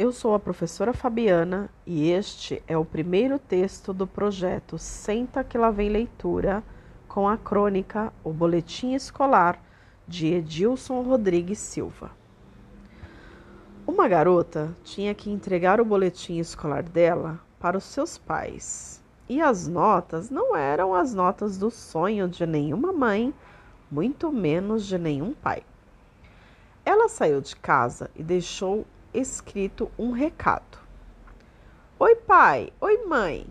eu sou a professora Fabiana e este é o primeiro texto do projeto Senta que lá vem leitura com a crônica O Boletim Escolar de Edilson Rodrigues Silva. Uma garota tinha que entregar o boletim escolar dela para os seus pais. E as notas não eram as notas do sonho de nenhuma mãe, muito menos de nenhum pai. Ela saiu de casa e deixou escrito um recado. Oi, pai. Oi, mãe.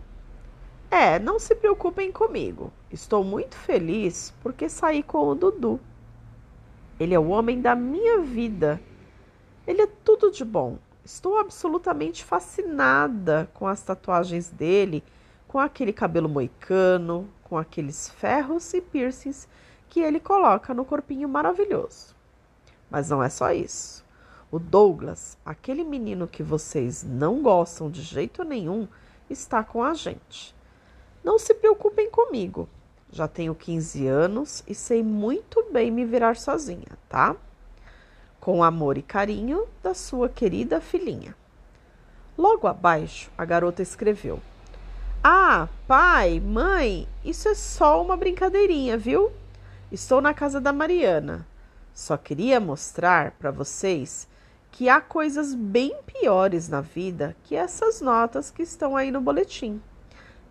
É, não se preocupem comigo. Estou muito feliz porque saí com o Dudu. Ele é o homem da minha vida. Ele é tudo de bom. Estou absolutamente fascinada com as tatuagens dele, com aquele cabelo moicano, com aqueles ferros e piercings que ele coloca no corpinho maravilhoso. Mas não é só isso. O Douglas, aquele menino que vocês não gostam de jeito nenhum, está com a gente. Não se preocupem comigo. Já tenho 15 anos e sei muito bem me virar sozinha, tá? Com amor e carinho da sua querida filhinha. Logo abaixo, a garota escreveu: Ah, pai, mãe, isso é só uma brincadeirinha, viu? Estou na casa da Mariana. Só queria mostrar para vocês que há coisas bem piores na vida que essas notas que estão aí no boletim.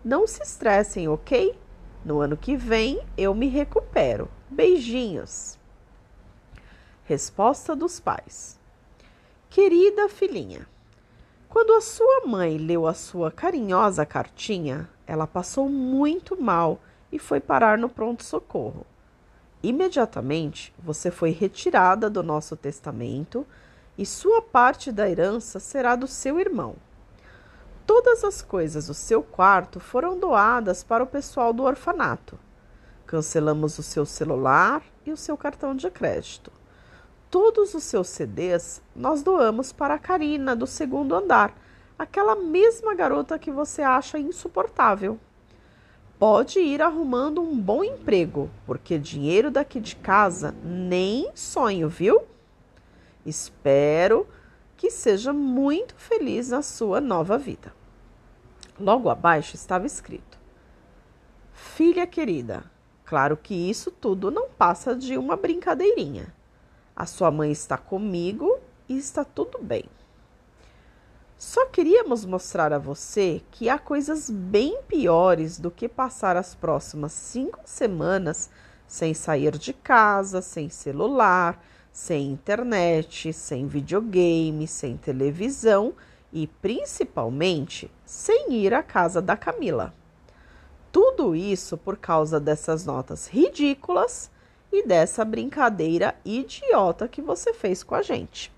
Não se estressem, ok? No ano que vem eu me recupero. Beijinhos. Resposta dos pais: Querida filhinha, quando a sua mãe leu a sua carinhosa cartinha, ela passou muito mal e foi parar no pronto-socorro. Imediatamente você foi retirada do nosso testamento e sua parte da herança será do seu irmão. Todas as coisas do seu quarto foram doadas para o pessoal do orfanato. Cancelamos o seu celular e o seu cartão de crédito. Todos os seus CDs nós doamos para a Karina do segundo andar, aquela mesma garota que você acha insuportável. Pode ir arrumando um bom emprego, porque dinheiro daqui de casa nem sonho, viu? Espero que seja muito feliz na sua nova vida. Logo abaixo estava escrito: Filha querida, claro que isso tudo não passa de uma brincadeirinha. A sua mãe está comigo e está tudo bem. Só queríamos mostrar a você que há coisas bem piores do que passar as próximas cinco semanas sem sair de casa, sem celular, sem internet, sem videogame, sem televisão e principalmente sem ir à casa da Camila. Tudo isso por causa dessas notas ridículas e dessa brincadeira idiota que você fez com a gente.